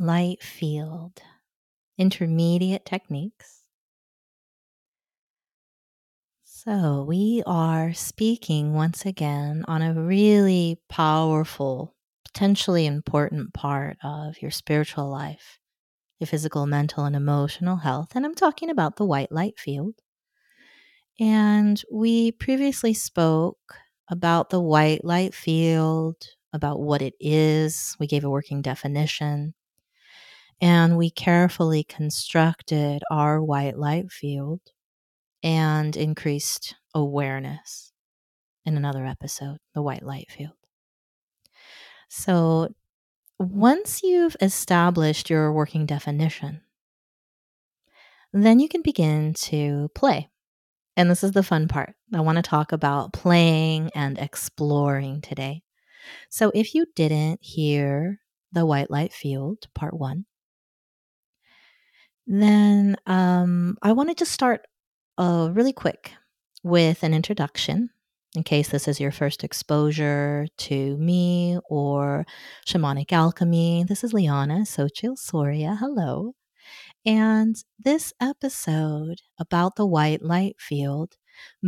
Light field, intermediate techniques. So, we are speaking once again on a really powerful, potentially important part of your spiritual life, your physical, mental, and emotional health. And I'm talking about the white light field. And we previously spoke about the white light field, about what it is. We gave a working definition. And we carefully constructed our white light field and increased awareness in another episode, the white light field. So, once you've established your working definition, then you can begin to play. And this is the fun part. I want to talk about playing and exploring today. So if you didn't hear the white light field, part one, then um, I wanted to start uh, really quick with an introduction in case this is your first exposure to me or shamanic alchemy. This is Liana Xochitl Soria. Hello. And this episode about the white light field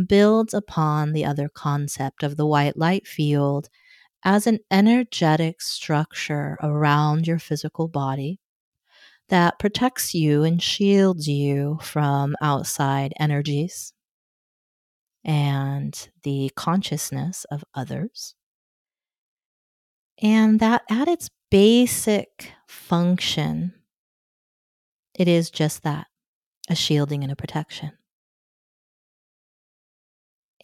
builds upon the other concept of the white light field as an energetic structure around your physical body that protects you and shields you from outside energies and the consciousness of others. And that at its basic function, it is just that a shielding and a protection.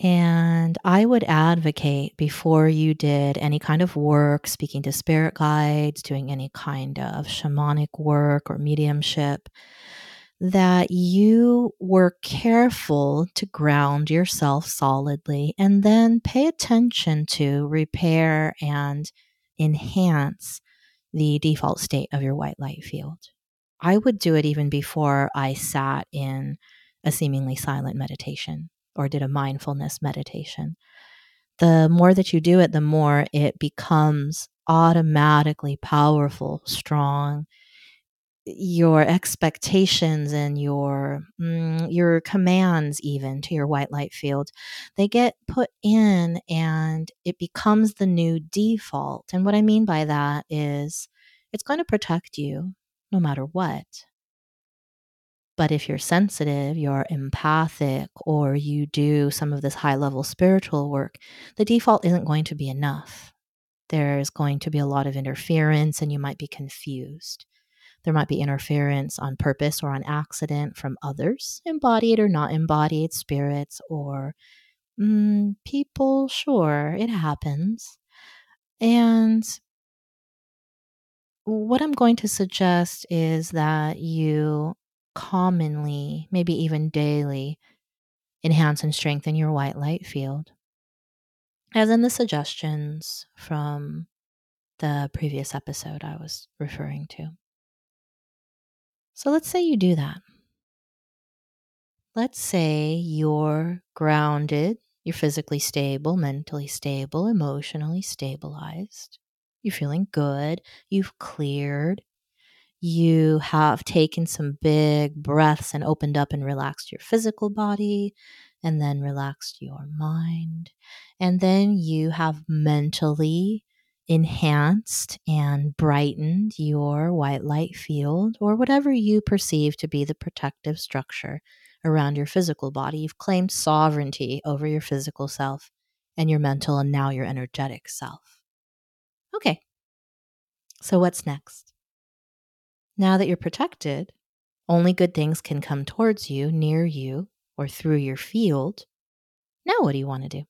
And I would advocate before you did any kind of work, speaking to spirit guides, doing any kind of shamanic work or mediumship, that you were careful to ground yourself solidly and then pay attention to repair and enhance the default state of your white light field. I would do it even before I sat in a seemingly silent meditation or did a mindfulness meditation, the more that you do it, the more it becomes automatically powerful, strong. Your expectations and your mm, your commands, even to your white light field, they get put in, and it becomes the new default. And what I mean by that is, it's going to protect you no matter what. But if you're sensitive, you're empathic, or you do some of this high level spiritual work, the default isn't going to be enough. There's going to be a lot of interference, and you might be confused. There might be interference on purpose or on accident from others, embodied or not embodied spirits, or mm, people. Sure, it happens. And what I'm going to suggest is that you commonly, maybe even daily, enhance and strengthen your white light field. As in the suggestions from the previous episode I was referring to. So let's say you do that. Let's say you're grounded, you're physically stable, mentally stable, emotionally stabilized. You're feeling good, you've cleared, you have taken some big breaths and opened up and relaxed your physical body, and then relaxed your mind. And then you have mentally enhanced and brightened your white light field or whatever you perceive to be the protective structure around your physical body. You've claimed sovereignty over your physical self and your mental and now your energetic self. Okay. So, what's next? Now that you're protected, only good things can come towards you, near you, or through your field. Now, what do you want to do?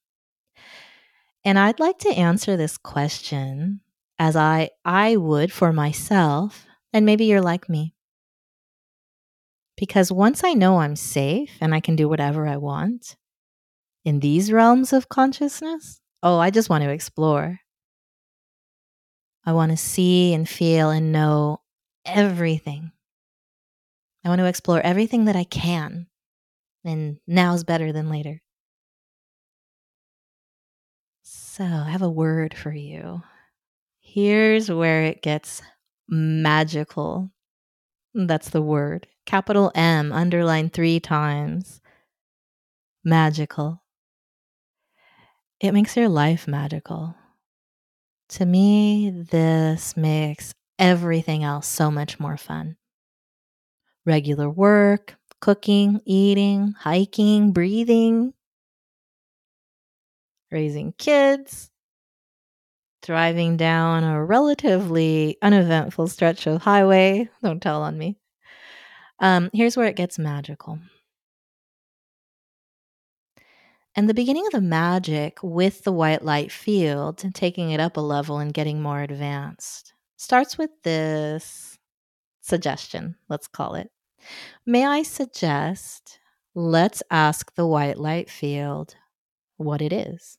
And I'd like to answer this question as I, I would for myself, and maybe you're like me. Because once I know I'm safe and I can do whatever I want in these realms of consciousness, oh, I just want to explore. I want to see and feel and know everything. I want to explore everything that I can. And now's better than later. So, I have a word for you. Here's where it gets magical. That's the word. Capital M, underlined three times. Magical. It makes your life magical. To me, this makes everything else so much more fun. Regular work, cooking, eating, hiking, breathing, raising kids, driving down a relatively uneventful stretch of highway. Don't tell on me. Um, here's where it gets magical. And the beginning of the magic with the white light field, taking it up a level and getting more advanced, starts with this suggestion, let's call it. May I suggest let's ask the white light field what it is?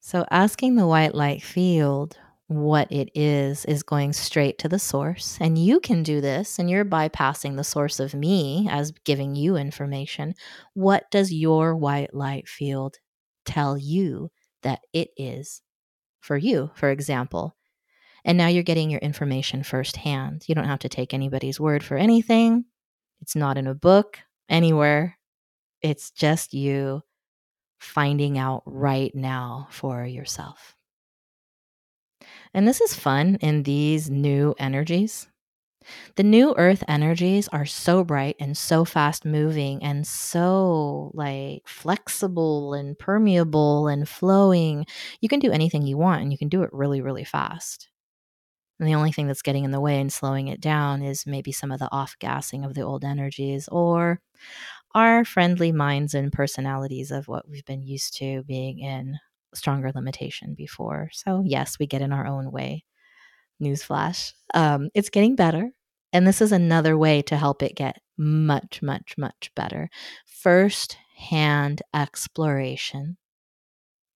So, asking the white light field what it is is going straight to the source. And you can do this, and you're bypassing the source of me as giving you information. What does your white light field tell you that it is for you, for example? And now you're getting your information firsthand. You don't have to take anybody's word for anything. It's not in a book anywhere. It's just you finding out right now for yourself. And this is fun in these new energies. The new earth energies are so bright and so fast moving and so like flexible and permeable and flowing. You can do anything you want and you can do it really, really fast. And the only thing that's getting in the way and slowing it down is maybe some of the off gassing of the old energies or our friendly minds and personalities of what we've been used to being in stronger limitation before. So, yes, we get in our own way. Newsflash. Um, it's getting better. And this is another way to help it get much, much, much better. First hand exploration.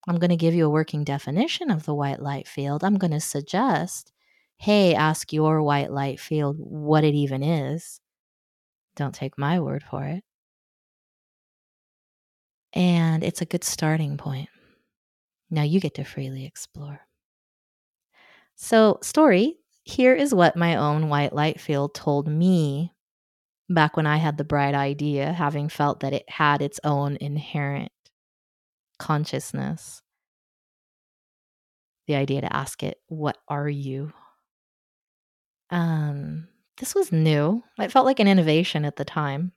I'm going to give you a working definition of the white light field. I'm going to suggest hey, ask your white light field what it even is. Don't take my word for it. And it's a good starting point. Now you get to freely explore. So, story here is what my own white light field told me back when I had the bright idea, having felt that it had its own inherent consciousness. The idea to ask it, What are you? Um, this was new. It felt like an innovation at the time.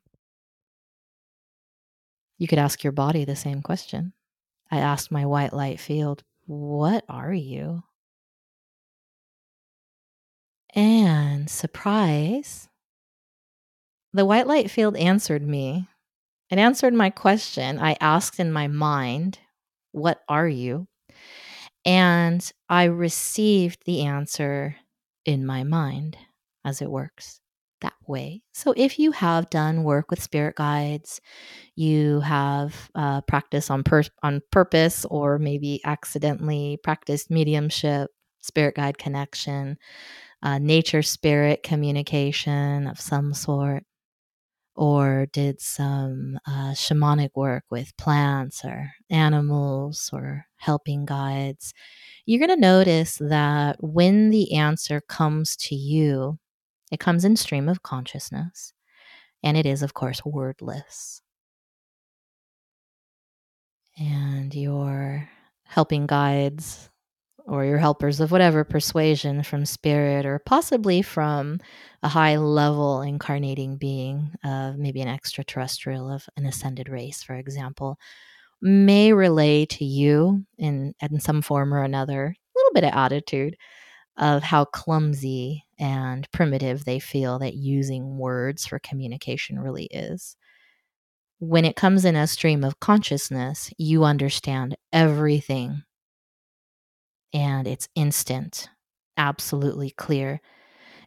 You could ask your body the same question. I asked my white light field, What are you? And surprise, the white light field answered me. It answered my question. I asked in my mind, What are you? And I received the answer in my mind as it works that way. So if you have done work with spirit guides, you have uh, practiced on pur- on purpose, or maybe accidentally practiced mediumship, spirit guide connection, uh, nature spirit communication of some sort. or did some uh, shamanic work with plants or animals or helping guides, you're going to notice that when the answer comes to you, it comes in stream of consciousness, and it is, of course, wordless. And your helping guides or your helpers of whatever persuasion from spirit or possibly from a high level incarnating being of maybe an extraterrestrial of an ascended race for example may relay to you in in some form or another a little bit of attitude of how clumsy and primitive they feel that using words for communication really is. When it comes in a stream of consciousness you understand everything and it's instant, absolutely clear.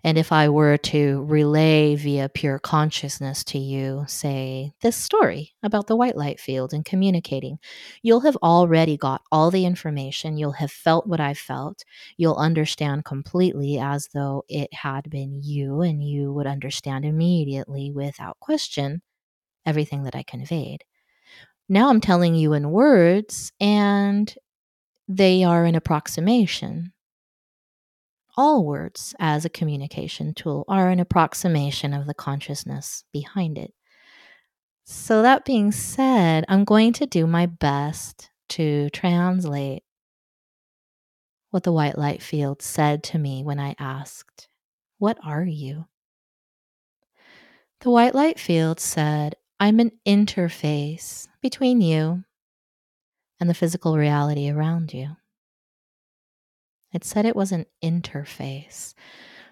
And if I were to relay via pure consciousness to you, say, this story about the white light field and communicating, you'll have already got all the information. You'll have felt what I felt. You'll understand completely as though it had been you, and you would understand immediately without question everything that I conveyed. Now I'm telling you in words, and they are an approximation. All words, as a communication tool, are an approximation of the consciousness behind it. So, that being said, I'm going to do my best to translate what the white light field said to me when I asked, What are you? The white light field said, I'm an interface between you and the physical reality around you. It said it was an interface.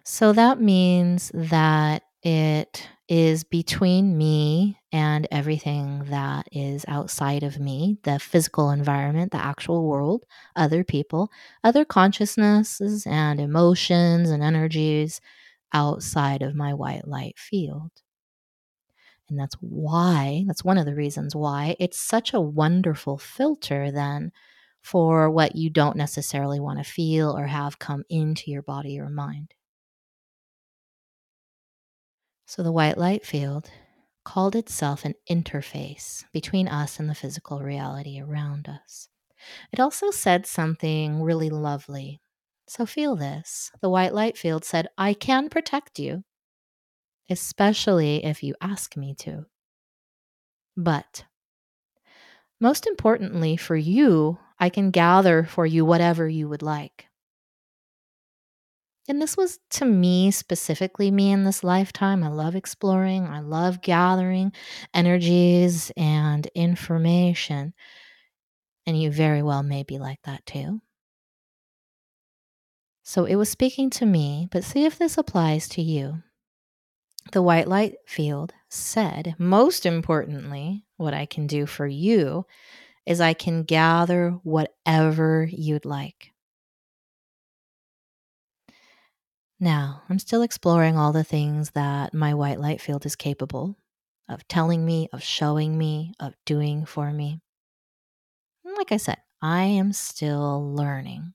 So that means that it is between me and everything that is outside of me the physical environment, the actual world, other people, other consciousnesses and emotions and energies outside of my white light field. And that's why, that's one of the reasons why it's such a wonderful filter then for what you don't necessarily want to feel or have come into your body or mind. So the white light field called itself an interface between us and the physical reality around us. It also said something really lovely. So feel this. The white light field said, I can protect you especially if you ask me to. But most importantly, for you, I can gather for you whatever you would like. And this was to me, specifically me in this lifetime. I love exploring, I love gathering energies and information. And you very well may be like that too. So it was speaking to me, but see if this applies to you the white light field said, most importantly, what I can do for you is I can gather whatever you'd like. Now, I'm still exploring all the things that my white light field is capable of telling me, of showing me, of doing for me. Like I said, I am still learning.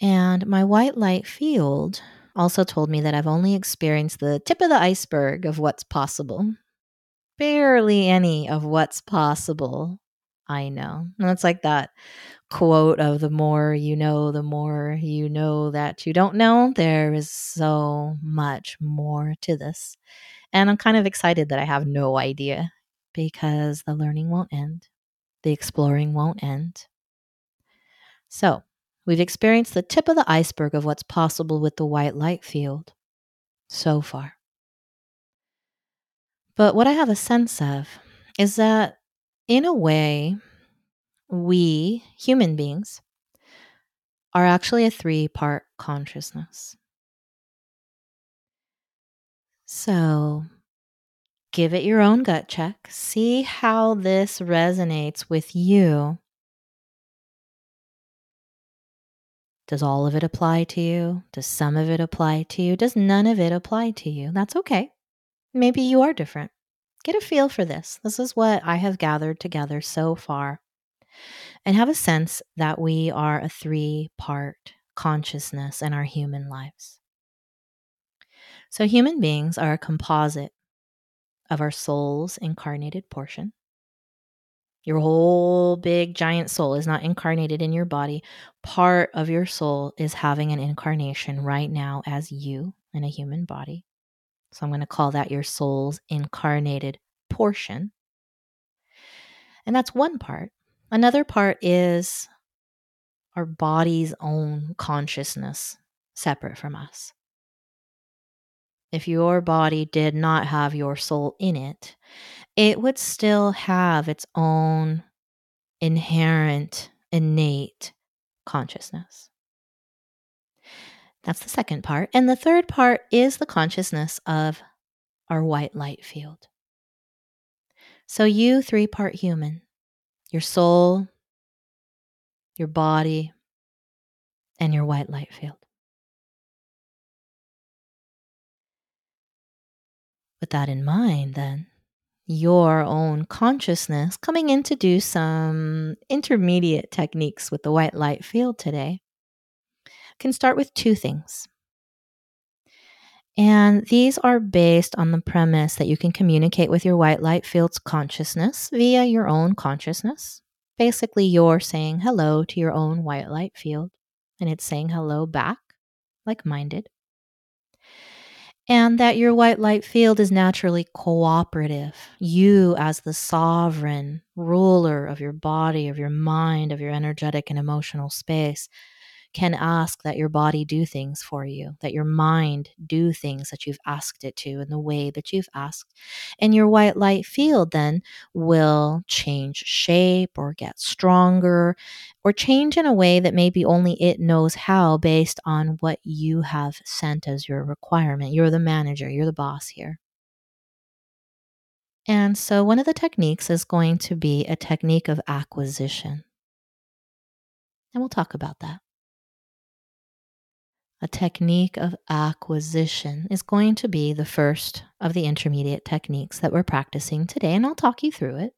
And my white light field also told me that I've only experienced the tip of the iceberg of what's possible. Barely any of what's possible. I know. And it's like that quote of the more you know, the more you know that you don't know. There is so much more to this. And I'm kind of excited that I have no idea because the learning won't end, the exploring won't end. So, We've experienced the tip of the iceberg of what's possible with the white light field so far. But what I have a sense of is that, in a way, we, human beings, are actually a three part consciousness. So, give it your own gut check. See how this resonates with you Does all of it apply to you? Does some of it apply to you? Does none of it apply to you? That's okay. Maybe you are different. Get a feel for this. This is what I have gathered together so far. And have a sense that we are a three part consciousness in our human lives. So, human beings are a composite of our soul's incarnated portion. Your whole big giant soul is not incarnated in your body. Part of your soul is having an incarnation right now as you in a human body. So I'm going to call that your soul's incarnated portion. And that's one part. Another part is our body's own consciousness separate from us. If your body did not have your soul in it, it would still have its own inherent, innate consciousness. That's the second part. And the third part is the consciousness of our white light field. So, you three part human, your soul, your body, and your white light field. With that in mind, then, your own consciousness coming in to do some intermediate techniques with the white light field today can start with two things. And these are based on the premise that you can communicate with your white light field's consciousness via your own consciousness. Basically, you're saying hello to your own white light field, and it's saying hello back, like minded. And that your white light field is naturally cooperative. You, as the sovereign ruler of your body, of your mind, of your energetic and emotional space, can ask that your body do things for you, that your mind do things that you've asked it to in the way that you've asked. And your white light field then will change shape or get stronger or change in a way that maybe only it knows how based on what you have sent as your requirement. You're the manager, you're the boss here. And so, one of the techniques is going to be a technique of acquisition. And we'll talk about that a technique of acquisition is going to be the first of the intermediate techniques that we're practicing today, and I'll talk you through it.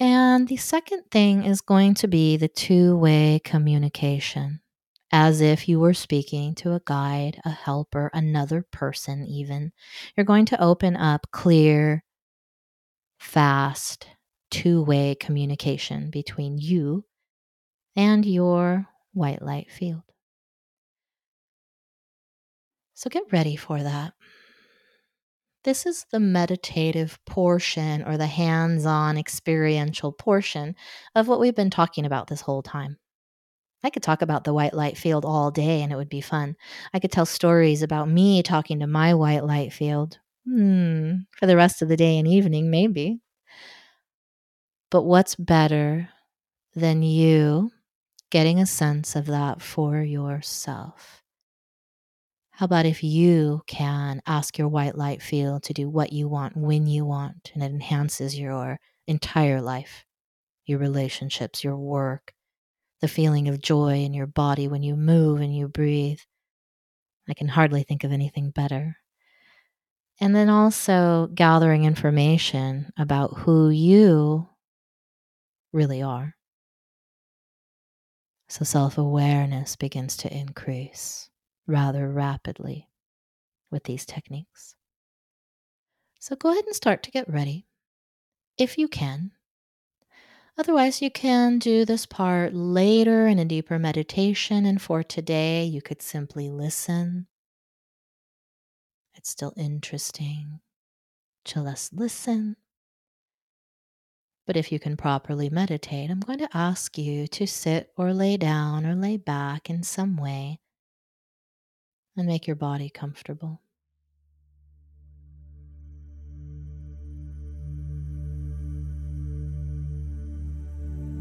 And the second thing is going to be the two way communication, as if you were speaking to a guide, a helper, another person, even. You're going to open up clear, fast, two way communication between you and your white light field. So get ready for that. This is the meditative portion or the hands on experiential portion of what we've been talking about this whole time. I could talk about the white light field all day and it would be fun. I could tell stories about me talking to my white light field hmm, for the rest of the day and evening, maybe. But what's better than you getting a sense of that for yourself? How about if you can ask your white light field to do what you want when you want, and it enhances your entire life, your relationships, your work, the feeling of joy in your body when you move and you breathe. I can hardly think of anything better. And then also gathering information about who you really are. So self awareness begins to increase rather rapidly with these techniques. So go ahead and start to get ready if you can. Otherwise, you can do this part later in a deeper meditation. And for today, you could simply listen. It's still interesting to just listen. But if you can properly meditate, I'm going to ask you to sit or lay down or lay back in some way and make your body comfortable.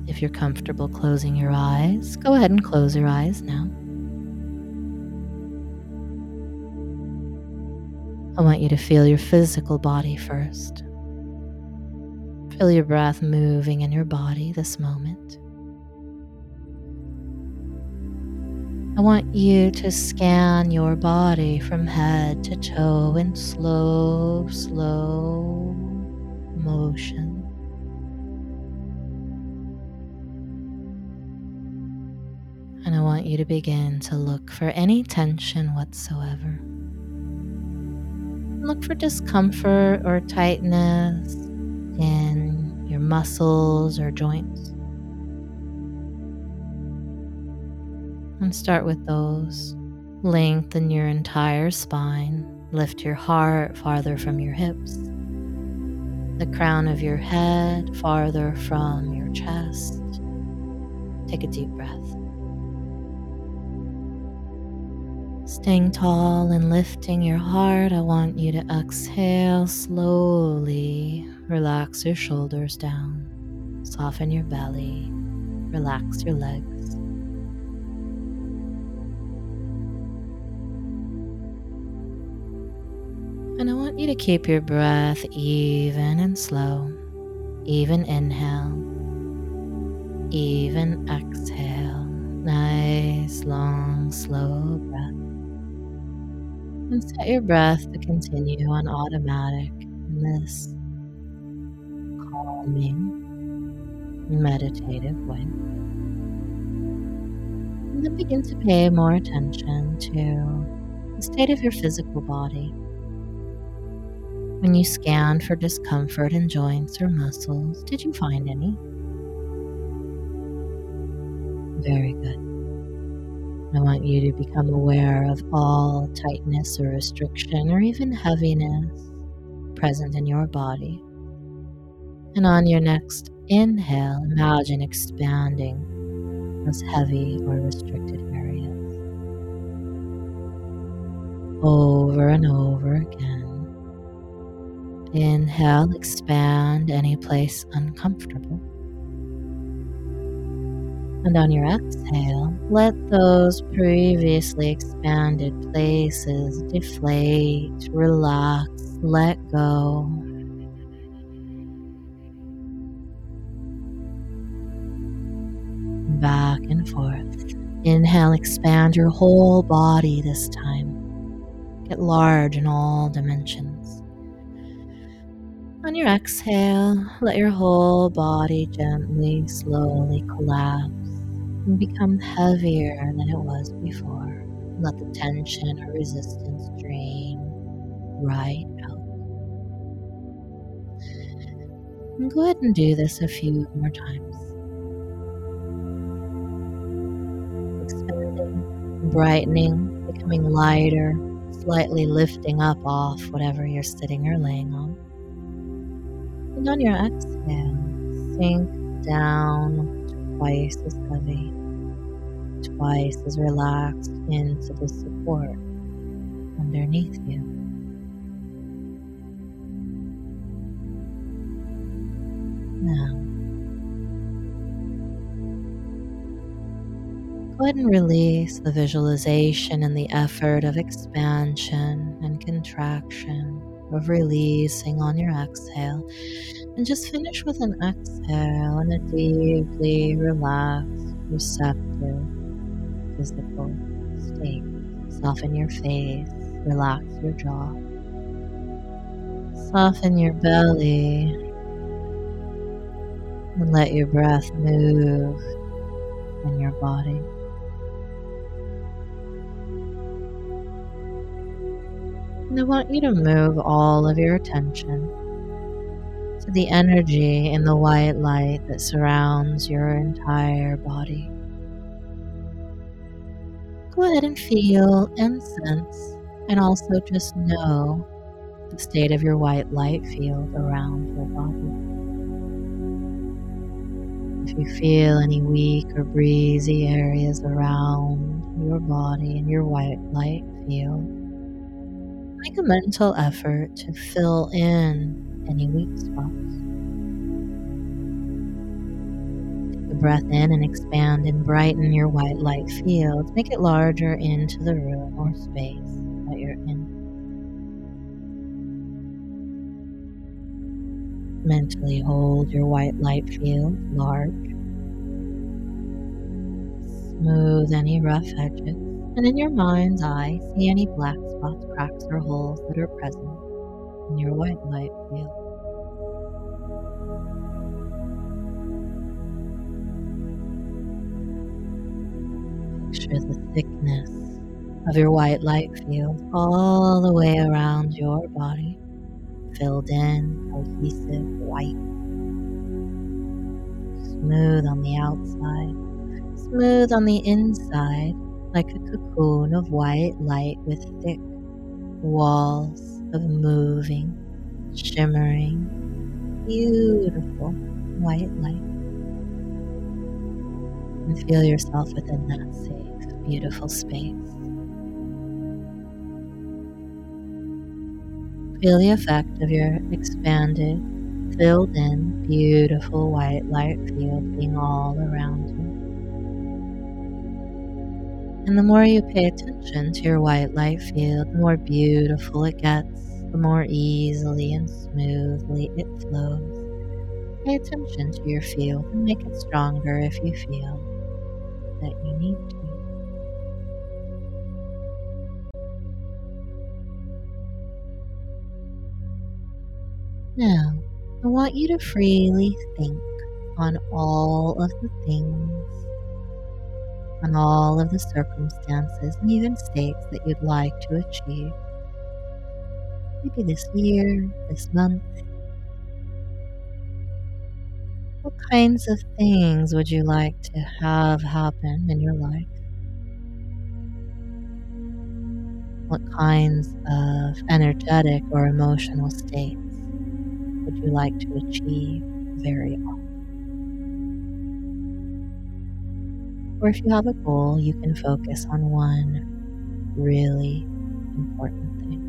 If you're comfortable closing your eyes, go ahead and close your eyes now. I want you to feel your physical body first. Feel your breath moving in your body this moment. I want you to scan your body from head to toe in slow, slow motion. And I want you to begin to look for any tension whatsoever. Look for discomfort or tightness in your muscles or joints. And start with those. Lengthen your entire spine. Lift your heart farther from your hips. The crown of your head farther from your chest. Take a deep breath. Staying tall and lifting your heart, I want you to exhale slowly. Relax your shoulders down. Soften your belly. Relax your legs. Want you to keep your breath even and slow. Even inhale, even exhale. Nice, long, slow breath. And set your breath to continue on automatic in this calming, meditative way. And then begin to pay more attention to the state of your physical body. When you scanned for discomfort in joints or muscles, did you find any? Very good. I want you to become aware of all tightness or restriction or even heaviness present in your body. And on your next inhale, imagine expanding those heavy or restricted areas over and over again. Inhale, expand any place uncomfortable. And on your exhale, let those previously expanded places deflate, relax, let go. Back and forth. Inhale, expand your whole body this time. Get large in all dimensions. On your exhale, let your whole body gently, slowly collapse and become heavier than it was before. Let the tension or resistance drain right out. And go ahead and do this a few more times. Expanding, brightening, becoming lighter, slightly lifting up off whatever you're sitting or laying on. And on your exhale, sink down twice as heavy, twice as relaxed into the support underneath you. Now, go ahead and release the visualization and the effort of expansion and contraction of releasing on your exhale. And just finish with an exhale and a deeply relaxed, receptive physical state. Soften your face, relax your jaw, soften your belly, and let your breath move in your body. And I want you to move all of your attention to the energy in the white light that surrounds your entire body. Go ahead and feel and sense, and also just know the state of your white light field around your body. If you feel any weak or breezy areas around your body and your white light field, make a mental effort to fill in any weak spots. Take a breath in and expand and brighten your white light field. Make it larger into the room or space that you're in. Mentally hold your white light field large. Smooth any rough edges and in your mind's eye, see any black spots, cracks, or holes that are present in your white light field. Picture the thickness of your white light field all the way around your body, filled in, cohesive, white, smooth on the outside, smooth on the inside, like a cocoon of white light with thick walls of moving, shimmering, beautiful white light. And feel yourself within that safe, beautiful space. Feel the effect of your expanded, filled in, beautiful white light field being all around you. And the more you pay attention to your white light field, the more beautiful it gets, the more easily and smoothly it flows. Pay attention to your field and make it stronger if you feel that you need to. Now, I want you to freely think on all of the things on all of the circumstances and even states that you'd like to achieve. Maybe this year, this month. What kinds of things would you like to have happen in your life? What kinds of energetic or emotional states would you like to achieve very often? Or if you have a goal, you can focus on one really important thing.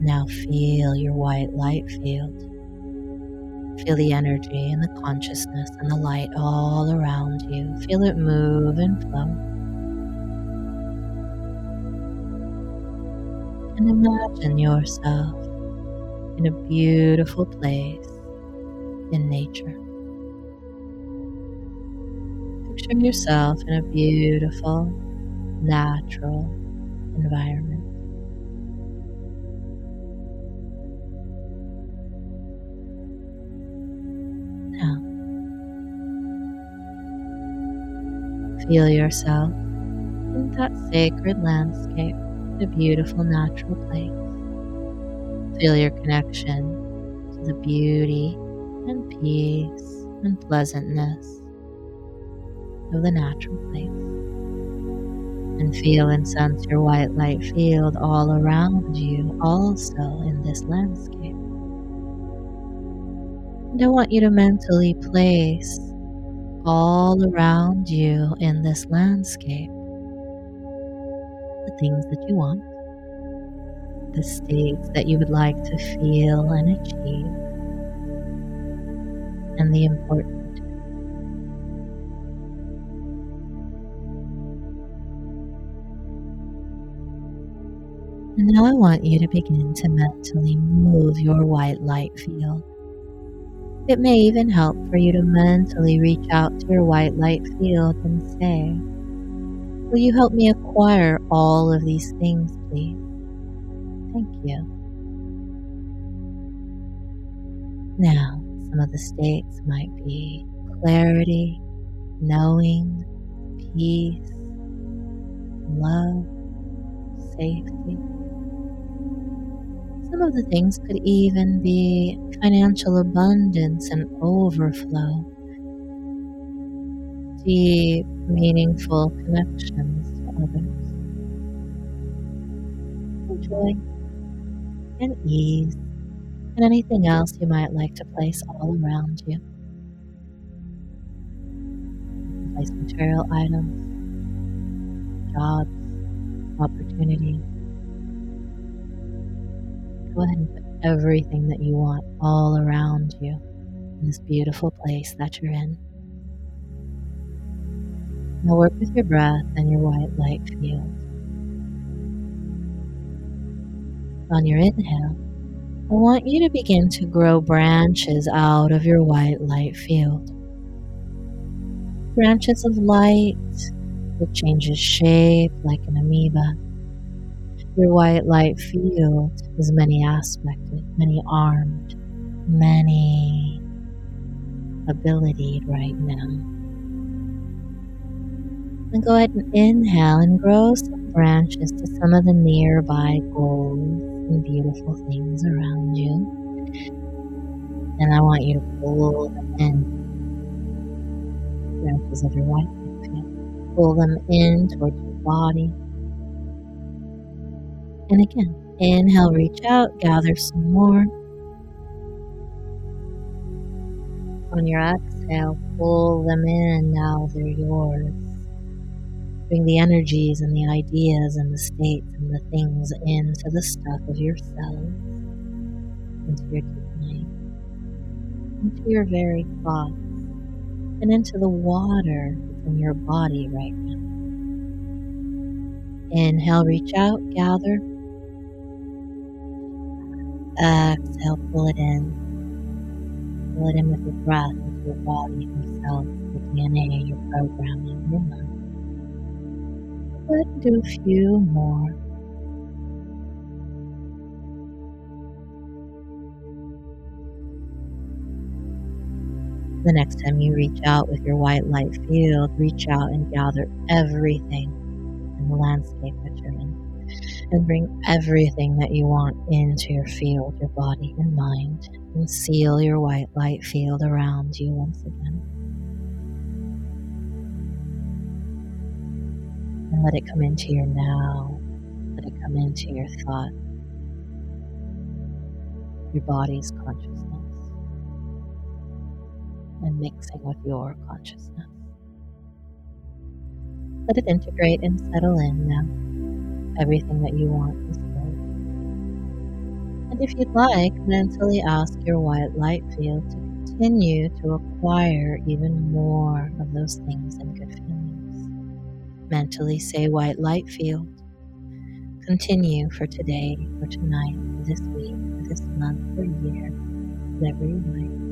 Now feel your white light field. Feel the energy and the consciousness and the light all around you. Feel it move and flow. And imagine yourself in a beautiful place in nature. Picture yourself in a beautiful, natural environment. Now, feel yourself in that sacred landscape, the beautiful natural place. Feel your connection to the beauty and peace and pleasantness of the natural place. And feel and sense your white light field all around you, also in this landscape. And I want you to mentally place all around you in this landscape the things that you want the states that you would like to feel and achieve, and the important. And now I want you to begin to mentally move your white light field. It may even help for you to mentally reach out to your white light field and say, Will you help me acquire all of these things, please? Thank you. Now, some of the states might be clarity, knowing, peace, love, safety. Some of the things could even be financial abundance and overflow, deep, meaningful connections to others. Enjoy and ease, and anything else you might like to place all around you. place material items, jobs, opportunities. Go ahead and put everything that you want all around you in this beautiful place that you're in. Now work with your breath and your white light field. On your inhale, I want you to begin to grow branches out of your white light field. Branches of light that changes shape like an amoeba. Your white light field is many aspected, many armed, many ability right now. And go ahead and inhale and grow some branches to some of the nearby goals and beautiful things around you. And I want you to pull them in. Branches of your white Pull them in towards your body. And again, inhale, reach out, gather some more. On your exhale, pull them in. Now they're yours. Bring the energies and the ideas and the states the things into the stuff of yourself, into your mind, into your very thoughts, and into the water in your body right now. Inhale, reach out, gather. Exhale, pull it in. Pull it in with your breath into your body, your yourself, your DNA, your programming, your mind. Ahead do a few more. The next time you reach out with your white light field, reach out and gather everything in the landscape that you're in. And bring everything that you want into your field, your body and mind, and seal your white light field around you once again. And let it come into your now. Let it come into your thought, your body's and mixing with your consciousness. Let it integrate and settle in now. Everything that you want is good. And if you'd like, mentally ask your white light field to continue to acquire even more of those things and good feelings. Mentally say white light field. Continue for today, for tonight, this week, this month, or year, you like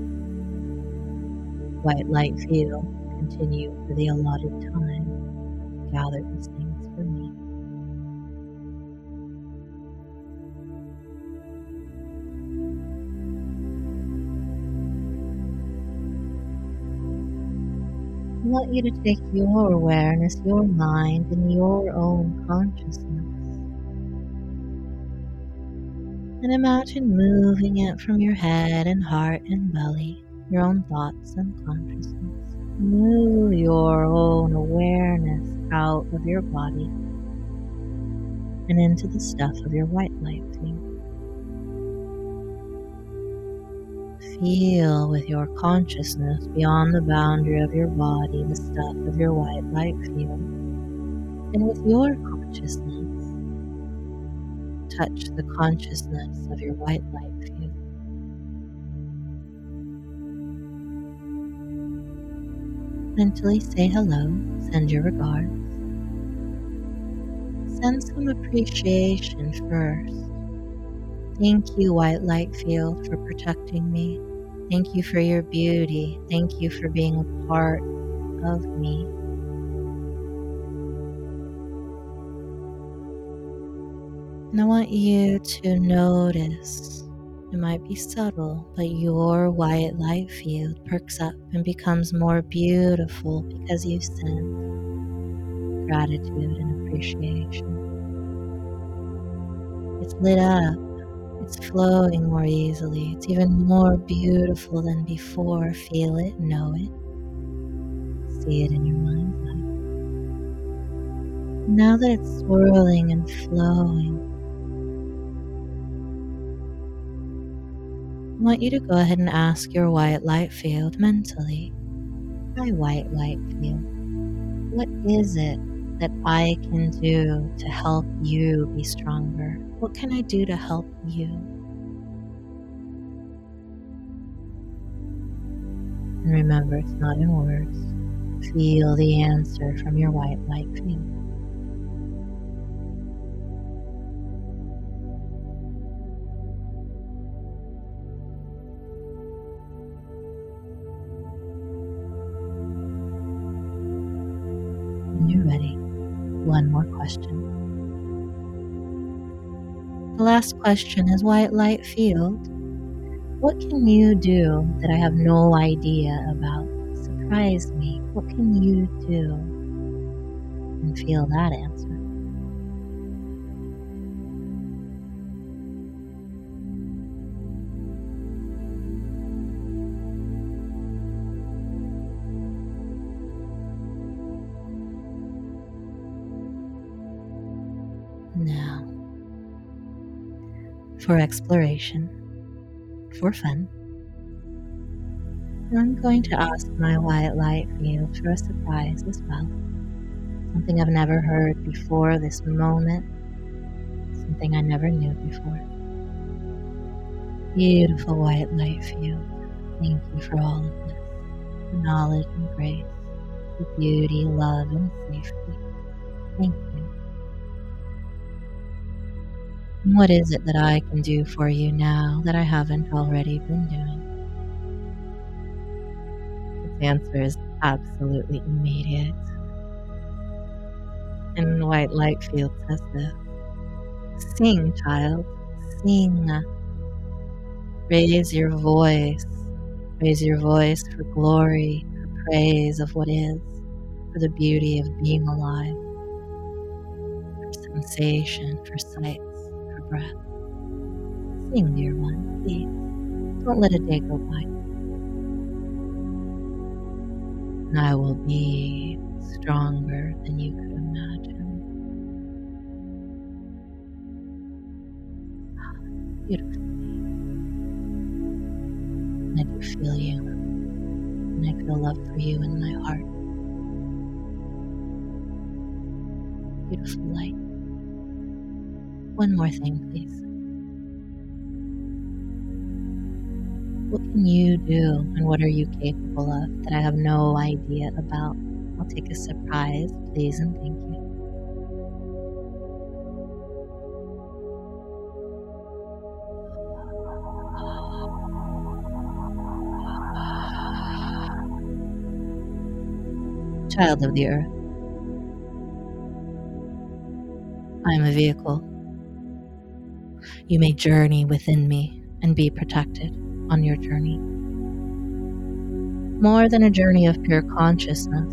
white light field continue for the allotted time gather these things for me. I want you to take your awareness, your mind, and your own consciousness. And imagine moving it from your head and heart and belly your own thoughts and consciousness. Move your own awareness out of your body and into the stuff of your white light field. Feel with your consciousness beyond the boundary of your body the stuff of your white light field. And with your consciousness, touch the consciousness of your white Mentally say hello, send your regards. Send some appreciation first. Thank you, White Light Field, for protecting me. Thank you for your beauty. Thank you for being a part of me. And I want you to notice it might be subtle, but your white light field perks up and becomes more beautiful because you send gratitude and appreciation. It's lit up, it's flowing more easily, it's even more beautiful than before. Feel it, know it, see it in your mind's eye. Now that it's swirling and flowing, want you to go ahead and ask your white light field mentally. Hi, white light field. What is it that I can do to help you be stronger? What can I do to help you? And remember, it's not in words. Feel the answer from your white light field. Question. The last question is White Light Field. What can you do that I have no idea about? Surprise me. What can you do? And feel that answer. For exploration, for fun, And I'm going to ask my white light field for a surprise as well. Something I've never heard before this moment, something I never knew before. Beautiful white light field, thank you for all of this the knowledge and grace, the beauty, love, and safety. Thank you. What is it that I can do for you now that I haven't already been doing? The answer is absolutely immediate. And white light field says this Sing, child, sing. Raise your voice. Raise your voice for glory, for praise of what is, for the beauty of being alive, for sensation, for sight breath. Sing, dear one, please. Don't let a day go by. And I will be stronger than you could imagine. Beautiful. And I do feel you. And I feel love for you in my heart. Beautiful light. One more thing, please. What can you do and what are you capable of that I have no idea about? I'll take a surprise, please, and thank you. Child of the earth, I am a vehicle you may journey within me and be protected on your journey. More than a journey of pure consciousness,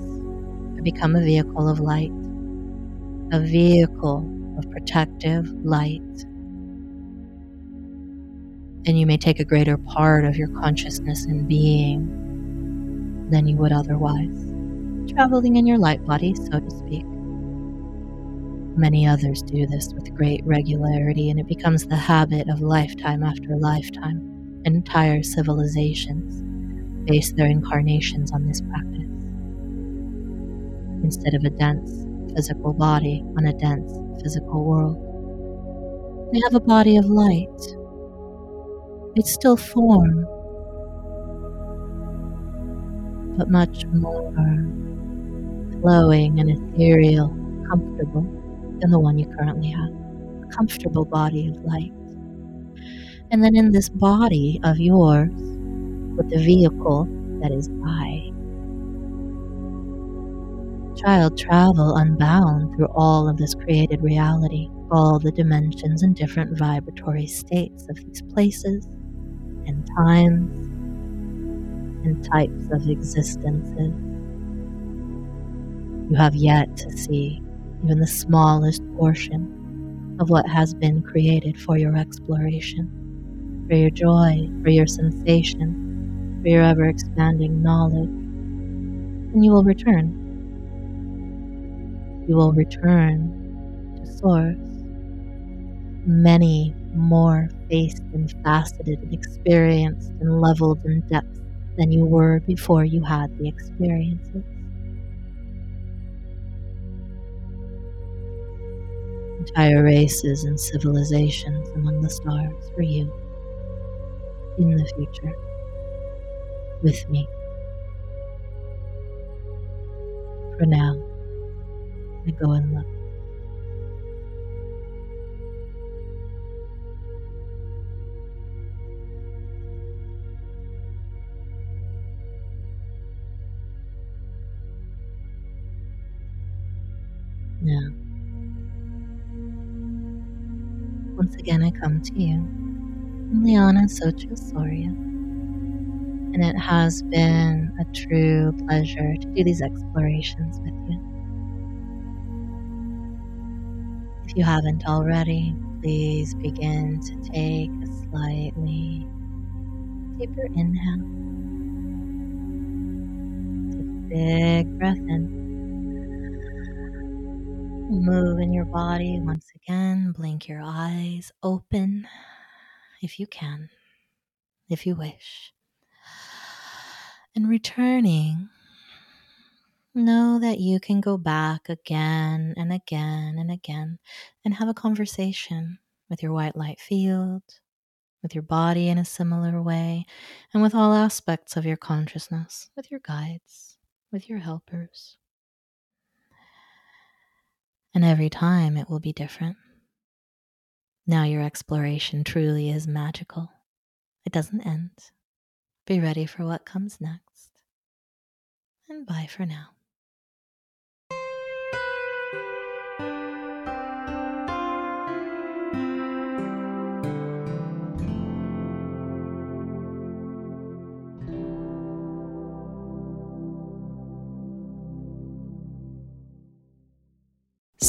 I become a vehicle of light, a vehicle of protective light. And you may take a greater part of your consciousness and being than you would otherwise, traveling in your light body, so to speak. Many others do this with great regularity, and it becomes the habit of lifetime after lifetime. Entire civilizations base their incarnations on this practice. Instead of a dense physical body on a dense physical world, they have a body of light. It's still form, but much more flowing and ethereal, comfortable than the one you currently have. A comfortable body of light. And then in this body of yours, with the vehicle that is I, child, travel unbound through all of this created reality, all the dimensions and different vibratory states of these places and times and types of existences you have yet to see even the smallest portion of what has been created for your exploration, for your joy, for your sensation, for your ever expanding knowledge. And you will return. You will return to Source. Many more faced and faceted and experienced and leveled in depth than you were before you had the experiences. Entire races and civilizations among the stars for you in the future with me. For now, I go and look. Come to you Liana Xochitl and it has been a true pleasure to do these explorations with you. If you haven't already, please begin to take a slightly deeper inhale. Take a big breath in. Move in your body once again. Blink your eyes open if you can, if you wish. And returning, know that you can go back again and again and again and have a conversation with your white light field, with your body in a similar way, and with all aspects of your consciousness, with your guides, with your helpers. And every time it will be different. Now your exploration truly is magical. It doesn't end. Be ready for what comes next. And bye for now.